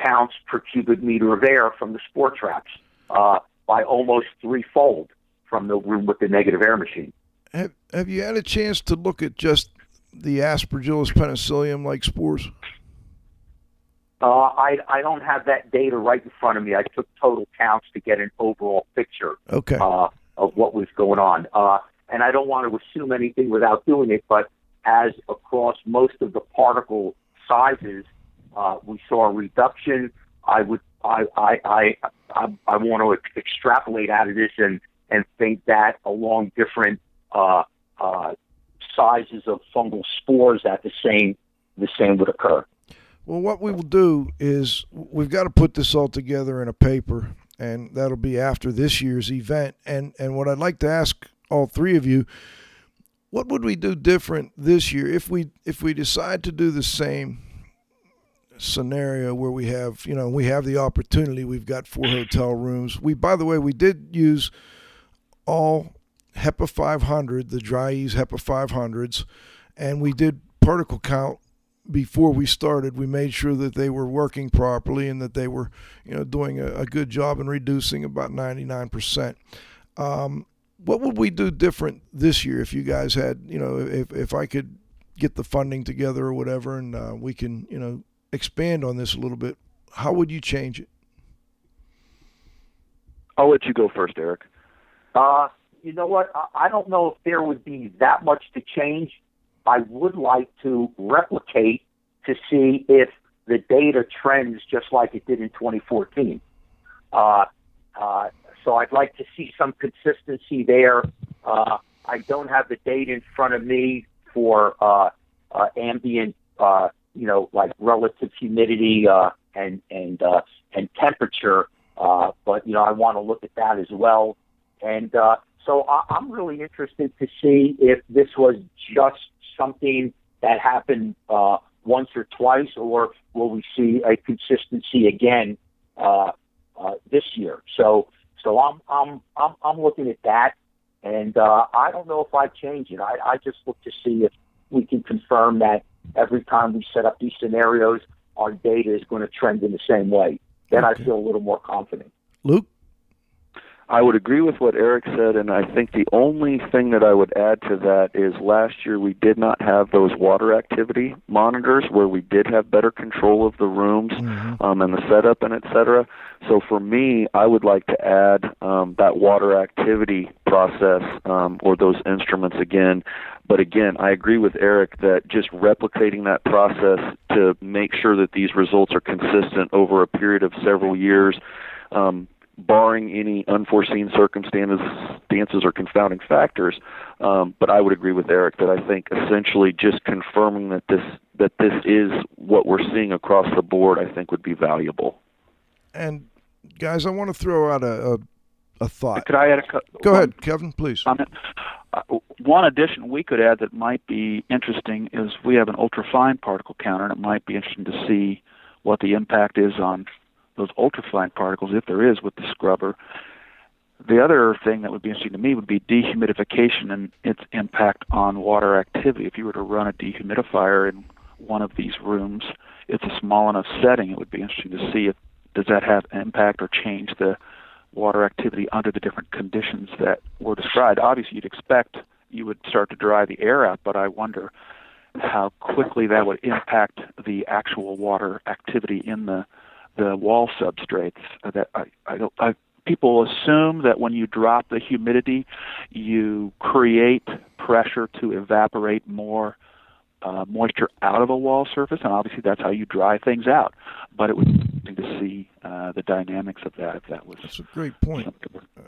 counts per cubic meter of air from the spore traps uh, by almost threefold from the room with the negative air machine. Have Have you had a chance to look at just the Aspergillus penicillium like spores? Uh, I I don't have that data right in front of me. I took total counts to get an overall picture Okay. uh, of what was going on. Uh, and I don't want to assume anything without doing it, but as across most of the particle sizes, uh, we saw a reduction. I would I I I I, I want to extrapolate out of this and and think that along different uh, uh, sizes of fungal spores that the same the same would occur. Well, what we will do is we've got to put this all together in a paper, and that'll be after this year's event. And and what I'd like to ask all three of you, what would we do different this year if we if we decide to do the same scenario where we have you know we have the opportunity we've got four hotel rooms we by the way we did use all HEPA 500 the Dri-Eaz HEPA 500s and we did particle count before we started, we made sure that they were working properly and that they were, you know, doing a, a good job in reducing about 99%. Um, what would we do different this year if you guys had, you know, if, if I could get the funding together or whatever and uh, we can, you know, expand on this a little bit, how would you change it? I'll let you go first, Eric. Uh, you know what? I, I don't know if there would be that much to change. I would like to replicate to see if the data trends just like it did in 2014. Uh, uh, so I'd like to see some consistency there. Uh, I don't have the data in front of me for uh, uh, ambient, uh, you know, like relative humidity and and and temperature, but you know, I want to look at that as well. And so I, I'm really interested to see if this was just something that happened uh, once or twice, or will we see a consistency again uh, uh, this year? So, so I'm I'm I'm, I'm looking at that, and uh, I don't know if I change it. I, I just look to see if we can confirm that every time we set up these scenarios, our data is going to trend in the same way. Then I feel a little more confident. Luke? I would agree with what Eric said, and I think the only thing that I would add to that is last year we did not have those water activity monitors where we did have better control of the rooms um, and the setup and et cetera. So for me, I would like to add um, that water activity process um, or those instruments again. But again, I agree with Eric that just replicating that process to make sure that these results are consistent over a period of several years. Um, barring any unforeseen circumstances stances or confounding factors. Um, but I would agree with Eric that I think essentially just confirming that this that this is what we're seeing across the board, I think would be valuable. And guys, I want to throw out a a, a thought. Could I add a co- Go one ahead, Kevin, please. comment? Uh, one addition we could add that might be interesting is we have an ultrafine particle counter, and it might be interesting to see what the impact is on those ultrafine particles, if there is, with the scrubber. The other thing that would be interesting to me would be dehumidification and its impact on water activity. If you were to run a dehumidifier in one of these rooms, it's a small enough setting. It would be interesting to see if does that have impact or change the water activity under the different conditions that were described. Obviously, you'd expect you would start to dry the air out, but I wonder how quickly that would impact the actual water activity in the the wall substrates. Uh, That I, I, don't- I people assume that when you drop the humidity, you create pressure to evaporate more uh, moisture out of a wall surface, and obviously that's how you dry things out. But it would be interesting to see uh, the dynamics of that if that was. That's a great point.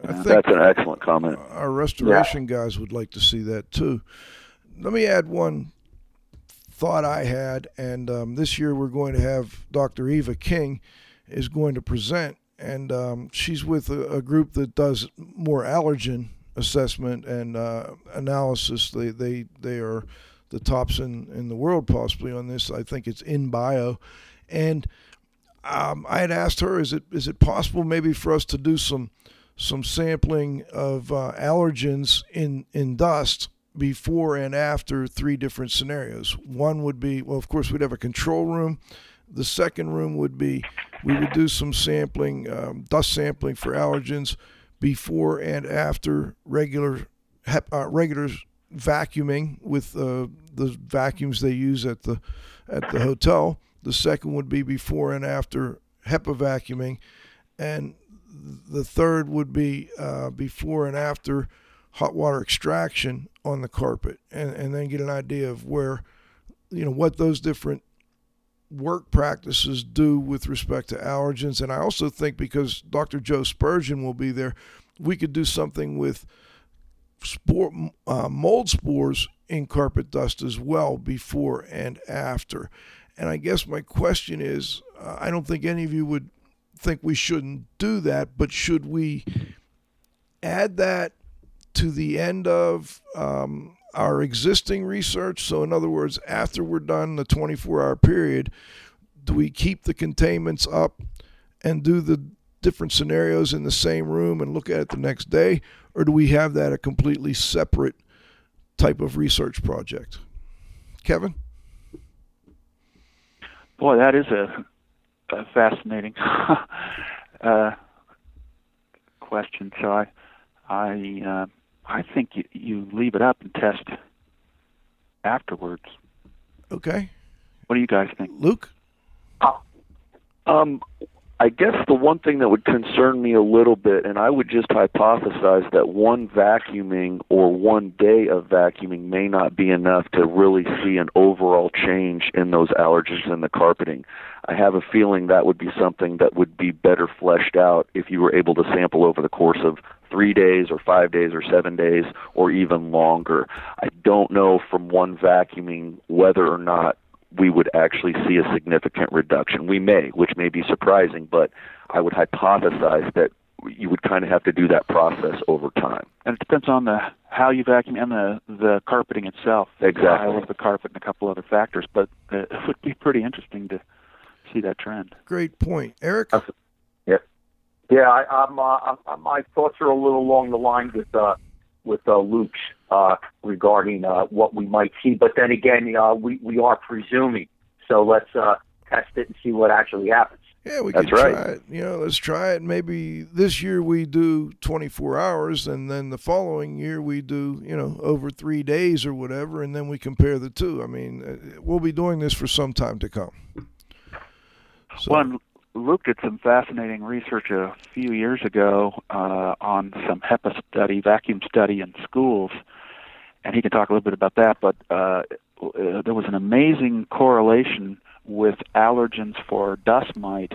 I think That's an excellent comment. our restoration guys would like to see that too. Let me add one thought I had, and um, this year we're going to have Dr. Eva King is going to present, and um, she's with a, a group that does more allergen assessment and uh, analysis. They they they are the tops in, in the world possibly on this. I think it's InBio, and um, I had asked her, is it is it possible maybe for us to do some some sampling of uh, allergens in in dust before and after three different scenarios. One would be, well, of course, we'd have a control room. The second room would be we would do some sampling, um, dust sampling for allergens before and after regular hep, uh, regular vacuuming with uh, the vacuums they use at the at the hotel. The second would be before and after HEPA vacuuming, and the third would be uh, before and after hot water extraction on the carpet, and, and then get an idea of where, you know, what those different work practices do with respect to allergens. And I also think because Dr. Joe Spurgeon will be there, we could do something with spore, uh, mold spores in carpet dust as well before and after. And I guess my question is uh, I don't think any of you would think we shouldn't do that, but should we add that to the end of um, our existing research? So, in other words, after we're done the 24 hour period, do we keep the containments up and do the different scenarios in the same room and look at it the next day? Or do we have that a completely separate type of research project? Kevin? Boy, that is a, a fascinating uh, question. So I, I, uh, I think you, you leave it up and test afterwards. Okay. What do you guys think? Luke? Um, I guess the one thing that would concern me a little bit, and I would just hypothesize that one vacuuming or one day of vacuuming may not be enough to really see an overall change in those allergens in the carpeting. I have a feeling that would be something that would be better fleshed out if you were able to sample over the course of three days or five days or seven days or even longer. I don't know from one vacuuming whether or not we would actually see a significant reduction. We may, which may be surprising, but I would hypothesize that you would kind of have to do that process over time. And it depends on the how you vacuum and the the carpeting itself, Exactly. style of the carpet, and a couple other factors. But uh, it would be pretty interesting to see that trend. Great point, Eric. Yeah, yeah. I, I'm, uh, I'm, my thoughts are a little along the line with uh, with uh, Luke's uh, regarding uh, what we might see. But then again, uh, we we are presuming. So let's uh, test it and see what actually happens. Yeah, we That's can right. try it. You know, let's try it. Maybe this year we do 24 hours, and then the following year we do, you know, over three days or whatever, and then we compare the two. I mean, uh, we'll be doing this for some time to come. So, One, Luke at some fascinating research a few years ago uh, on some HEPA study, vacuum study in schools, and he can talk a little bit about that. But uh, uh, there was an amazing correlation with allergens for dust mite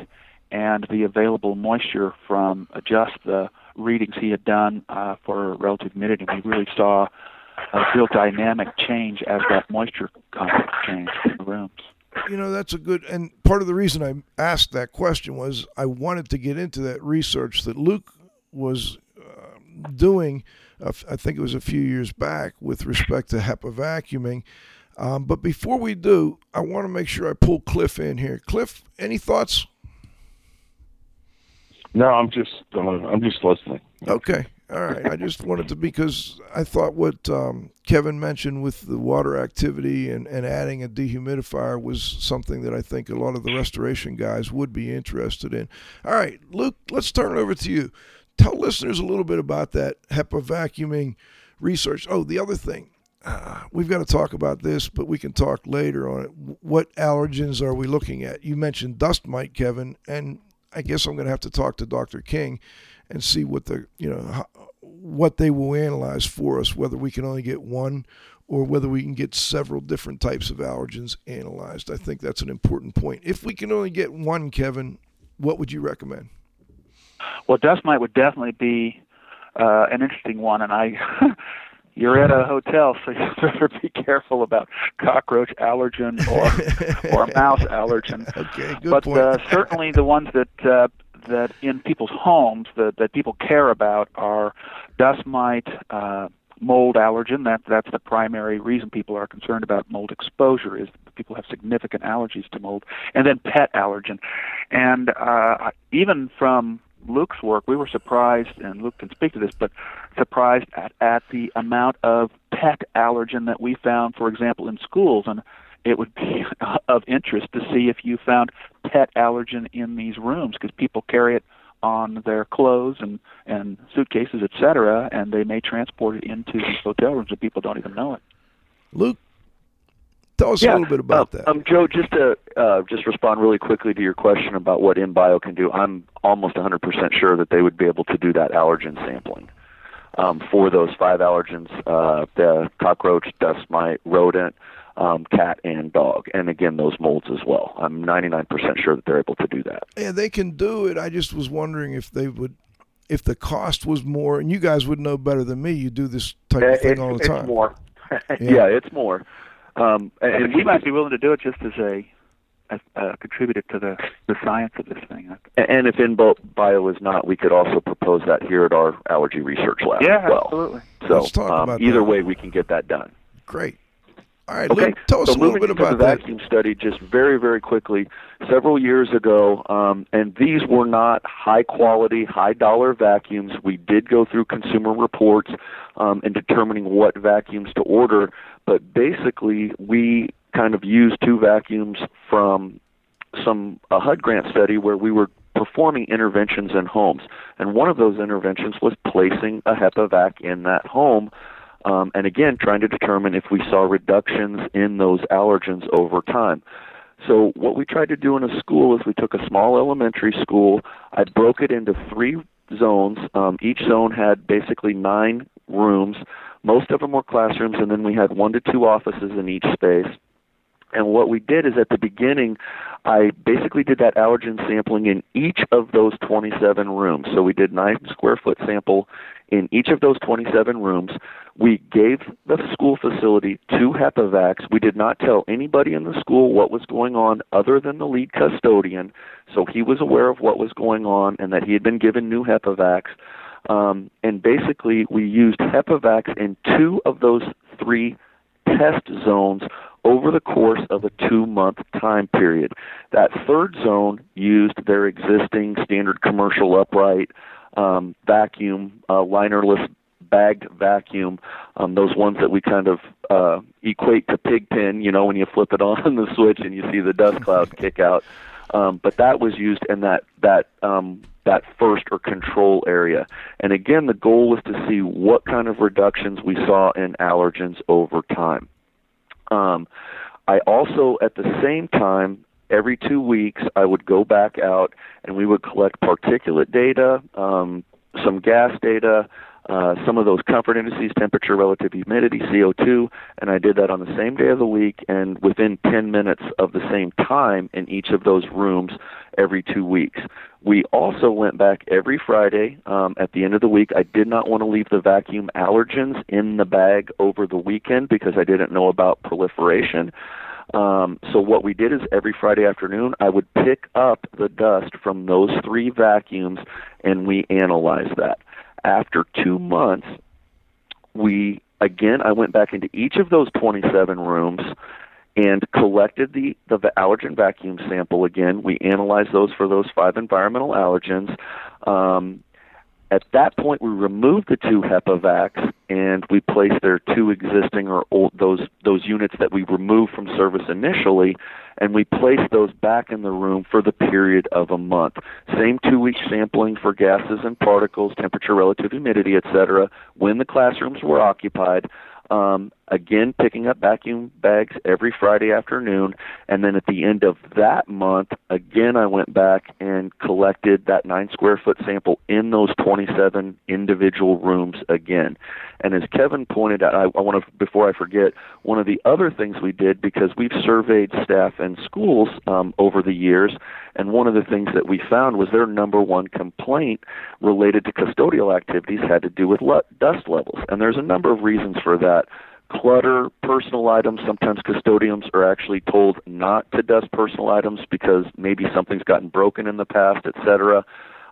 and the available moisture from just the readings he had done uh, for relative humidity. We really saw a real dynamic change as that moisture content changed in the rooms. You know, that's a good, and part of the reason I asked that question was I wanted to get into that research that Luke was uh, doing, uh, I think it was a few years back, with respect to HEPA vacuuming. Um, but before we do, I want to make sure I pull Cliff in here. Cliff, any thoughts? No, I'm just uh, I'm just listening. Okay. All right. I just wanted to because I thought what um, Kevin mentioned with the water activity and, and adding a dehumidifier was something that I think a lot of the restoration guys would be interested in. All right, Luke, let's turn it over to you. Tell listeners a little bit about that HEPA vacuuming research. Oh, the other thing, uh, we've got to talk about this, but we can talk later on it. What allergens are we looking at? You mentioned dust mite, Kevin, and I guess I'm going to have to talk to Dr. King and see what the you know what they will analyze for us, whether we can only get one or whether we can get several different types of allergens analyzed. I think that's an important point. If we can only get one, Kevin, what would you recommend? Well, dust mite would definitely be uh, an interesting one, and I. You're at a hotel, so you better be careful about cockroach allergen or or mouse allergen. Okay, good but point. uh, certainly the ones that uh, that in people's homes that that people care about are dust mite, uh, mold allergen. That that's the primary reason people are concerned about mold exposure is people have significant allergies to mold, and then pet allergen, and uh, even from Luke's work, we were surprised, and Luke can speak to this, but surprised at, at the amount of pet allergen that we found, for example, in schools. And it would be of interest to see if you found pet allergen in these rooms because people carry it on their clothes and, and suitcases, et cetera, and they may transport it into these hotel rooms and people don't even know it. Luke, tell us a little bit about that. Um, Joe, just to uh, just respond really quickly to your question about what InBio can do, I'm almost 100% sure that they would be able to do that allergen sampling um, for those five allergens: uh, the cockroach, dust mite, rodent, um, cat, and dog, and again those molds as well. I'm 99% sure that they're able to do that. Yeah, they can do it. I just was wondering if they would, if the cost was more, and you guys would know better than me. You do this type of thing it's, all the it's time. more. Yeah, it's more. Um, and, And and we might be willing to do it just as a, a, a contributor to the, the science of this thing. And if InBio bio is not, we could also propose that here at our allergy research lab Yeah, as well. absolutely. So Let's talk um, about either that. way, we can get that done. Great. All right, Okay, Luke, tell us so a little bit about the that. vacuum study, just very, very quickly. Several years ago, um, and these were not high quality, high dollar vacuums. We did go through consumer reports um, in determining what vacuums to order, but basically, we kind of used two vacuums from some a HUD grant study where we were performing interventions in homes, and one of those interventions was placing a HEPA vac in that home. Um, and again, trying to determine if we saw reductions in those allergens over time. So what we tried to do in a school is we took a small elementary school. I broke it into three zones. Um, each zone had basically nine rooms. Most of them were classrooms, and then we had one to two offices in each space. And what we did is at the beginning, I basically did that allergen sampling in each of those 27 rooms. So we did nine square foot sample in each of those 27 rooms. We gave the school facility two HEPA We did not tell anybody in the school what was going on other than the lead custodian. So he was aware of what was going on and that he had been given new HEPA Um, and basically, we used HEPA in two of those three test zones over the course of a two month time period. That third zone used their existing standard commercial upright um, vacuum, uh, linerless bagged vacuum, um, those ones that we kind of uh, equate to pigpen, you know, when you flip it on the switch and you see the dust cloud kick out. Um, but that was used in that that um, that first or control area. And again, the goal was to see what kind of reductions we saw in allergens over time. Um, I also, at the same time, every two weeks, I would go back out and we would collect particulate data, um, some gas data, uh, some of those comfort indices, temperature, relative humidity, CO2, and I did that on the same day of the week and within 10 minutes of the same time in each of those rooms every two weeks. We also went back every Friday um, at the end of the week. I did not want to leave the vacuum allergens in the bag over the weekend because I didn't know about proliferation. Um, so what we did is every Friday afternoon, I would pick up the dust from those three vacuums, and we analyzed that. After two months, we again I went back into each of those 27 rooms and collected the the allergen vacuum sample again. We analyzed those for those five environmental allergens. Um, at that point, we removed the two HEPA and we placed their two existing or old, those those units that we removed from service initially, and we placed those back in the room for the period of a month. Same two-week sampling for gases and particles, temperature, relative humidity, etc. When the classrooms were occupied, um, again, picking up vacuum bags every Friday afternoon. And then at the end of that month, again, I went back and collected that nine square foot sample in those 27 individual rooms again. And as Kevin pointed out, I, I want to, before I forget, one of the other things we did because we've surveyed staff and schools um, over the years, and one of the things that we found was their number one complaint related to custodial activities had to do with le- dust levels. And there's a number of reasons for that clutter personal items. Sometimes custodians are actually told not to dust personal items because maybe something's gotten broken in the past, etc.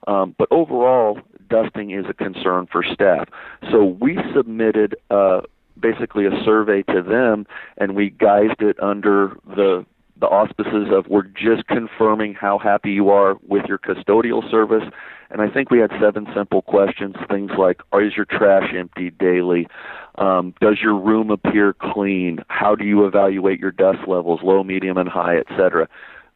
Um, but overall, dusting is a concern for staff. So we submitted uh, basically a survey to them, and we guised it under the the auspices of we're just confirming how happy you are with your custodial service. And I think we had seven simple questions, things like, is your trash emptied daily? Um, does your room appear clean? How do you evaluate your dust levels, low, medium, and high, etc.?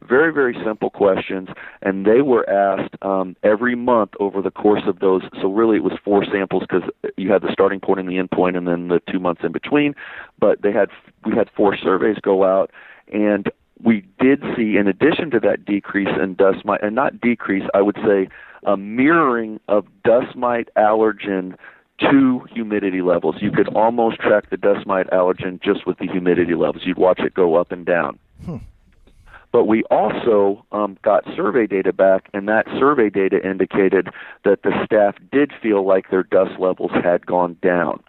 Very, very simple questions, and they were asked um, every month over the course of those. So really, it was four samples because you had the starting point and the end point, and then the two months in between. But they had we had four surveys go out, and we did see, in addition to that decrease in dust mite, and not decrease, I would say a mirroring of dust mite allergen to humidity levels. You could almost track the dust mite allergen just with the humidity levels. You'd watch it go up and down. Hmm. But we also um, got survey data back, and that survey data indicated that the staff did feel like their dust levels had gone down.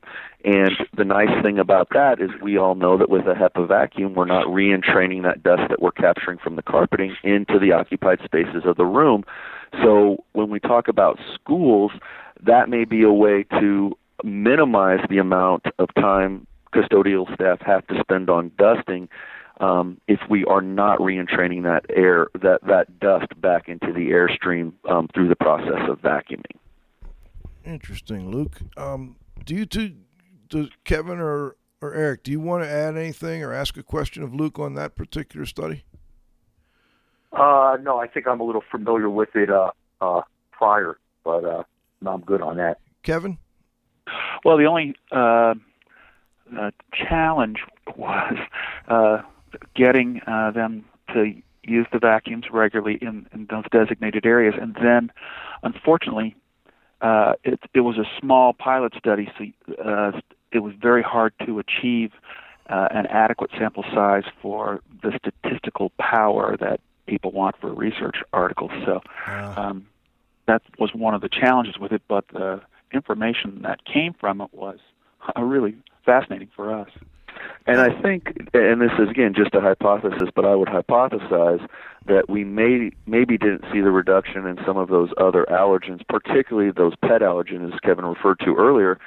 And the nice thing about that is we all know that with a HEPA vacuum, we're not re-entraining that dust that we're capturing from the carpeting into the occupied spaces of the room. So when we talk about schools, that may be a way to minimize the amount of time custodial staff have to spend on dusting um, if we are not re-entraining that air that that dust back into the airstream um, through the process of vacuuming. Interesting, Luke. Um, do you two, does Kevin or or Eric, do you want to add anything or ask a question of Luke on that particular study? Uh, no, I think I'm a little familiar with it uh, uh, prior, but uh, no, I'm good on that. Kevin? Well, the only uh, uh, challenge was uh, getting uh, them to use the vacuums regularly in, in those designated areas. And then, unfortunately, uh, it, it was a small pilot study, so uh, it was very hard to achieve uh, an adequate sample size for the statistical power that people want for research articles. So um, that was one of the challenges with it, but the information that came from it was uh, really fascinating for us. And I think, and this is again just a hypothesis, but I would hypothesize that we may maybe didn't see the reduction in some of those other allergens, particularly those pet allergens Kevin referred to earlier,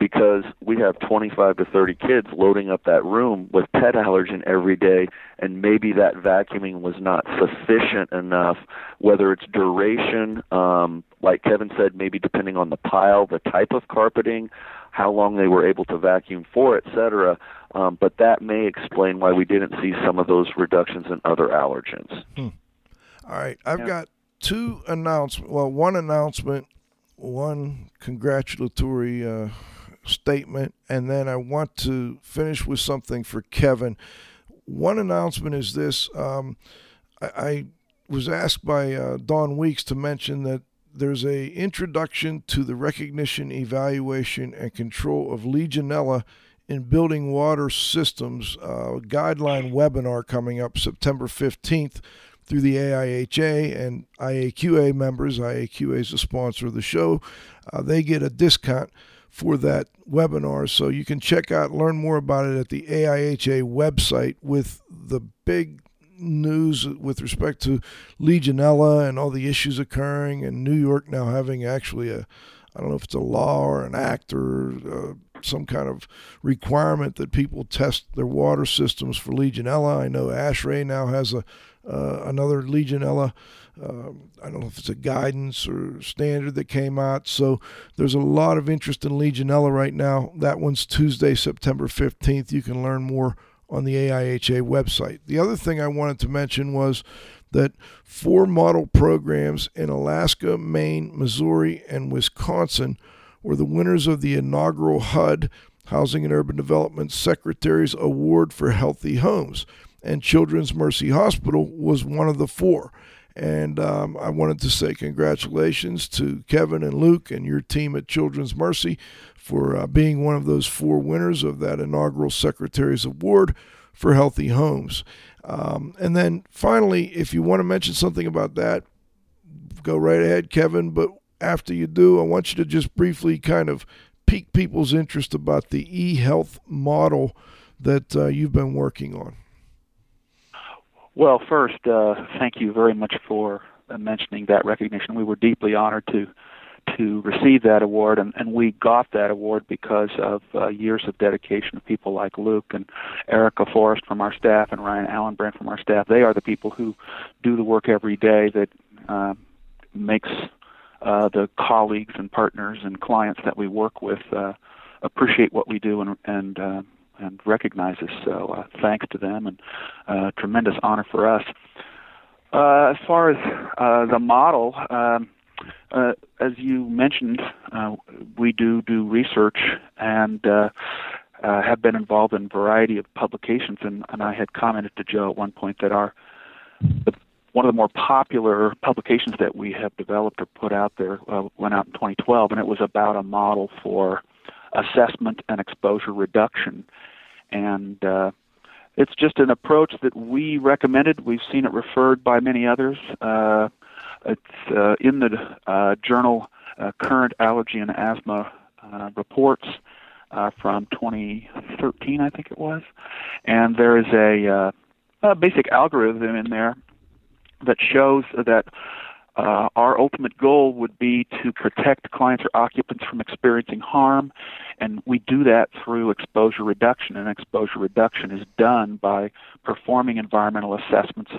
because we have 25 to 30 kids loading up that room with pet allergen every day, and maybe that vacuuming was not sufficient enough, whether it's duration, um, like Kevin said, maybe depending on the pile, the type of carpeting, how long they were able to vacuum for, et cetera. Um, but that may explain why we didn't see some of those reductions in other allergens. Hmm. All right, I've got two announcements. Well, one announcement, one congratulatory uh, statement, and then I want to finish with something for Kevin. One announcement is this: um, I, I, was asked by uh, Dawn Weeks to mention that there's a introduction to the recognition, evaluation, and control of Legionella in building water systems uh, guideline webinar coming up September 15th through the AIHA and IAQA members. IAQA is a sponsor of the show. Uh, they get a discount for that webinar. So you can check out, learn more about it at the AIHA website with the big news with respect to Legionella and all the issues occurring, and New York now having actually a, I don't know if it's a law or an act or uh, some kind of requirement that people test their water systems for Legionella. I know ASHRAE now has a uh, another Legionella. Um, I don't know if it's a guidance or standard that came out. So there's a lot of interest in Legionella right now. That one's Tuesday, September 15th. You can learn more on the AIHA website. The other thing I wanted to mention was that four model programs in Alaska, Maine, Missouri, and Wisconsin were the winners of the inaugural HUD Housing and Urban Development Secretary's Award for Healthy Homes. And Children's Mercy Hospital was one of the four. And um, I wanted to say congratulations to Kevin and Luke and your team at Children's Mercy for uh, being one of those four winners of that inaugural Secretary's Award for Healthy Homes. Um, and then finally, if you want to mention something about that, go right ahead, Kevin. But after you do, I want you to just briefly kind of pique people's interest about the e health model that uh, you've been working on. Well, first, uh, thank you very much for mentioning that recognition. We were deeply honored to to receive that award, and, and we got that award because of uh, years of dedication of people like Luke and Erica Forrest from our staff and Ryan Allenbrand from our staff. They are the people who do the work every day that uh, makes uh, the colleagues and partners and clients that we work with uh, appreciate what we do and, and uh, and recognize us. So uh, thanks to them and uh, tremendous honor for us. Uh, as far as uh, the model, um, uh, as you mentioned, uh, we do do research and uh, uh, have been involved in a variety of publications. And, and I had commented to Joe at one point that our one of the more popular publications that we have developed or put out there uh, went out in 2012, and it was about a model for assessment and exposure reduction. And uh, it's just an approach that we recommended. We've seen it referred by many others. Uh, it's uh, in the uh, journal uh, Current Allergy and Asthma uh, Reports uh, from 2013, I think it was. And there is a, a basic algorithm in there that shows that uh, our ultimate goal would be to protect clients or occupants from experiencing harm, and we do that through exposure reduction. And exposure reduction is done by performing environmental assessments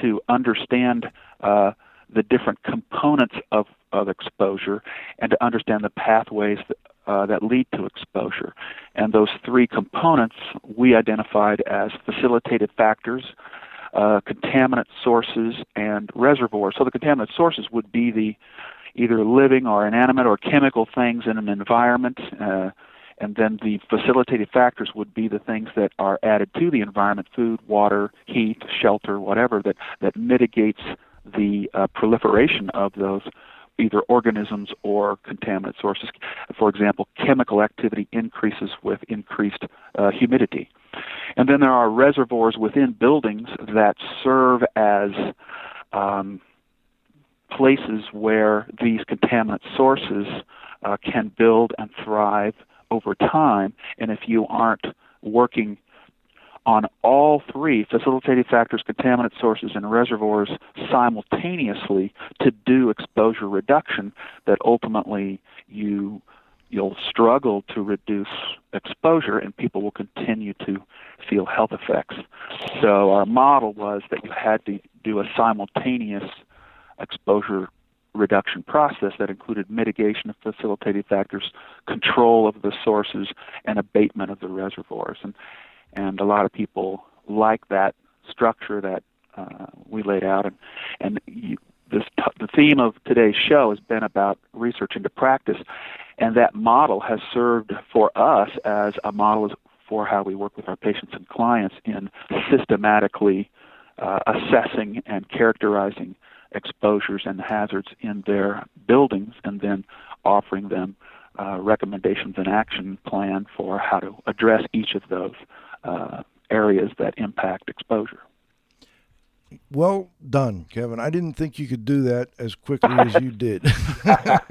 to understand uh, the different components of, of exposure and to understand the pathways that, uh, that lead to exposure. And those three components we identified as facilitated factors, uh, contaminant sources, and reservoirs. So the contaminant sources would be the either living or inanimate or chemical things in an environment. Uh, and then the facilitated factors would be the things that are added to the environment food water heat shelter whatever that that mitigates the uh, proliferation of those either organisms or contaminant sources for example chemical activity increases with increased uh, humidity and then there are reservoirs within buildings that serve as um, places where these contaminant sources uh, can build and thrive over time. And if you aren't working on all three facilitating factors, contaminant sources, and reservoirs simultaneously to do exposure reduction, that ultimately you you'll struggle to reduce exposure and people will continue to feel health effects. So our model was that you had to do a simultaneous exposure reduction process that included mitigation of facilitating factors, control of the sources, and abatement of the reservoirs. And and a lot of people like that structure that uh, we laid out. And and you, this t- the theme of today's show has been about research into practice, and that model has served for us as a model for how we work with our patients and clients in systematically uh, assessing and characterizing exposures and hazards in their buildings and then offering them uh, recommendations and action plan for how to address each of those uh, areas that impact exposure. Well done, Kevin. I didn't think you could do that as quickly as you did.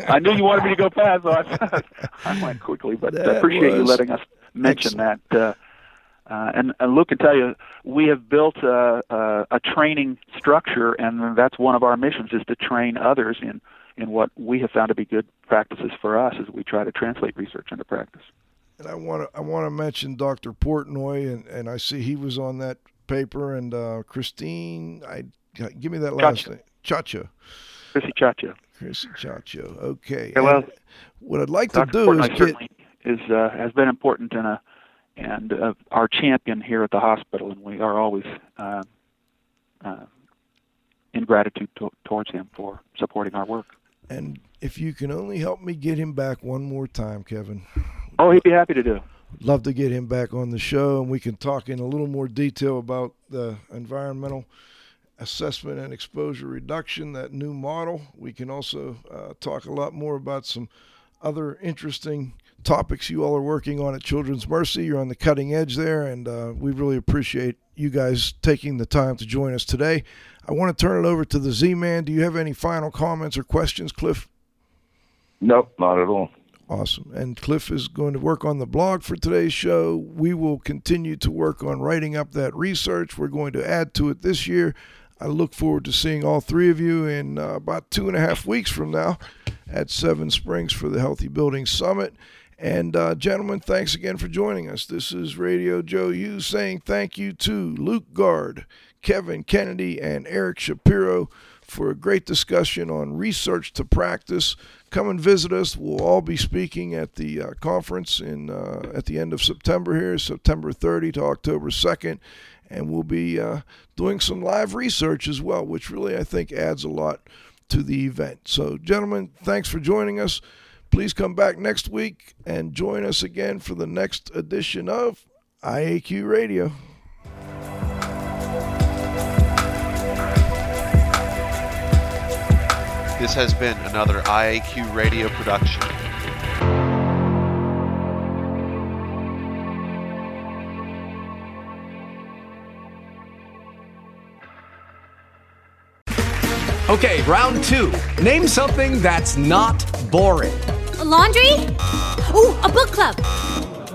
I knew you wanted me to go fast, so I, I went quickly. But I appreciate you letting us mention excellent. that. Uh, uh, and, and Luke can tell you, we have built a, a, a training structure, and that's one of our missions is to train others in in what we have found to be good practices for us as we try to translate research into practice. And I want to I want to mention Dr. Portnoy, and, and I see he was on that paper, and uh, Christine, I give me that last Chacha. name, Chacha. Chrissy Chacha. Chrissy Chacho. Okay. Yeah, well, And what I'd like Dr. to do Portnoy is get certainly is uh, has been important in a and uh, our champion here at the hospital, and we are always uh, uh, in gratitude to- towards him for supporting our work. And if you can only help me get him back one more time, Kevin. Oh, he'd be happy to do. Love to get him back on the show, and we can talk in a little more detail about the environmental assessment and exposure reduction, that new model. We can also uh, talk a lot more about some other interesting topics you all are working on at Children's Mercy. You're on the cutting edge there, and uh, we really appreciate you guys taking the time to join us today. I want to turn it over to the Z Man. Do you have any final comments or questions, Cliff? Nope, not at all. Awesome. And Cliff is going to work on the blog for today's show. We will continue to work on writing up that research. We're going to add to it this year. I look forward to seeing all three of you in uh, about two and a half weeks from now at Seven Springs for the Healthy Building Summit. And, uh, gentlemen, thanks again for joining us. This is Radio Joe Hughes saying thank you to Luke Gard, Kevin Kennedy, and Eric Shapiro for a great discussion on research to practice. Come and visit us. We'll all be speaking at the uh, conference in uh, at the end of September here, September 30 to October 2nd, and we'll be uh, doing some live research as well, which really I think adds a lot to the event. So, gentlemen, thanks for joining us. Please come back next week and join us again for the next edition of IAQ Radio. This has been another IAQ radio production. Okay, round two. Name something that's not boring. A laundry? Ooh, a book club.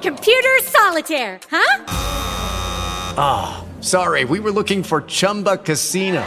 Computer solitaire, huh? Ah, sorry, we were looking for Chumba Casino.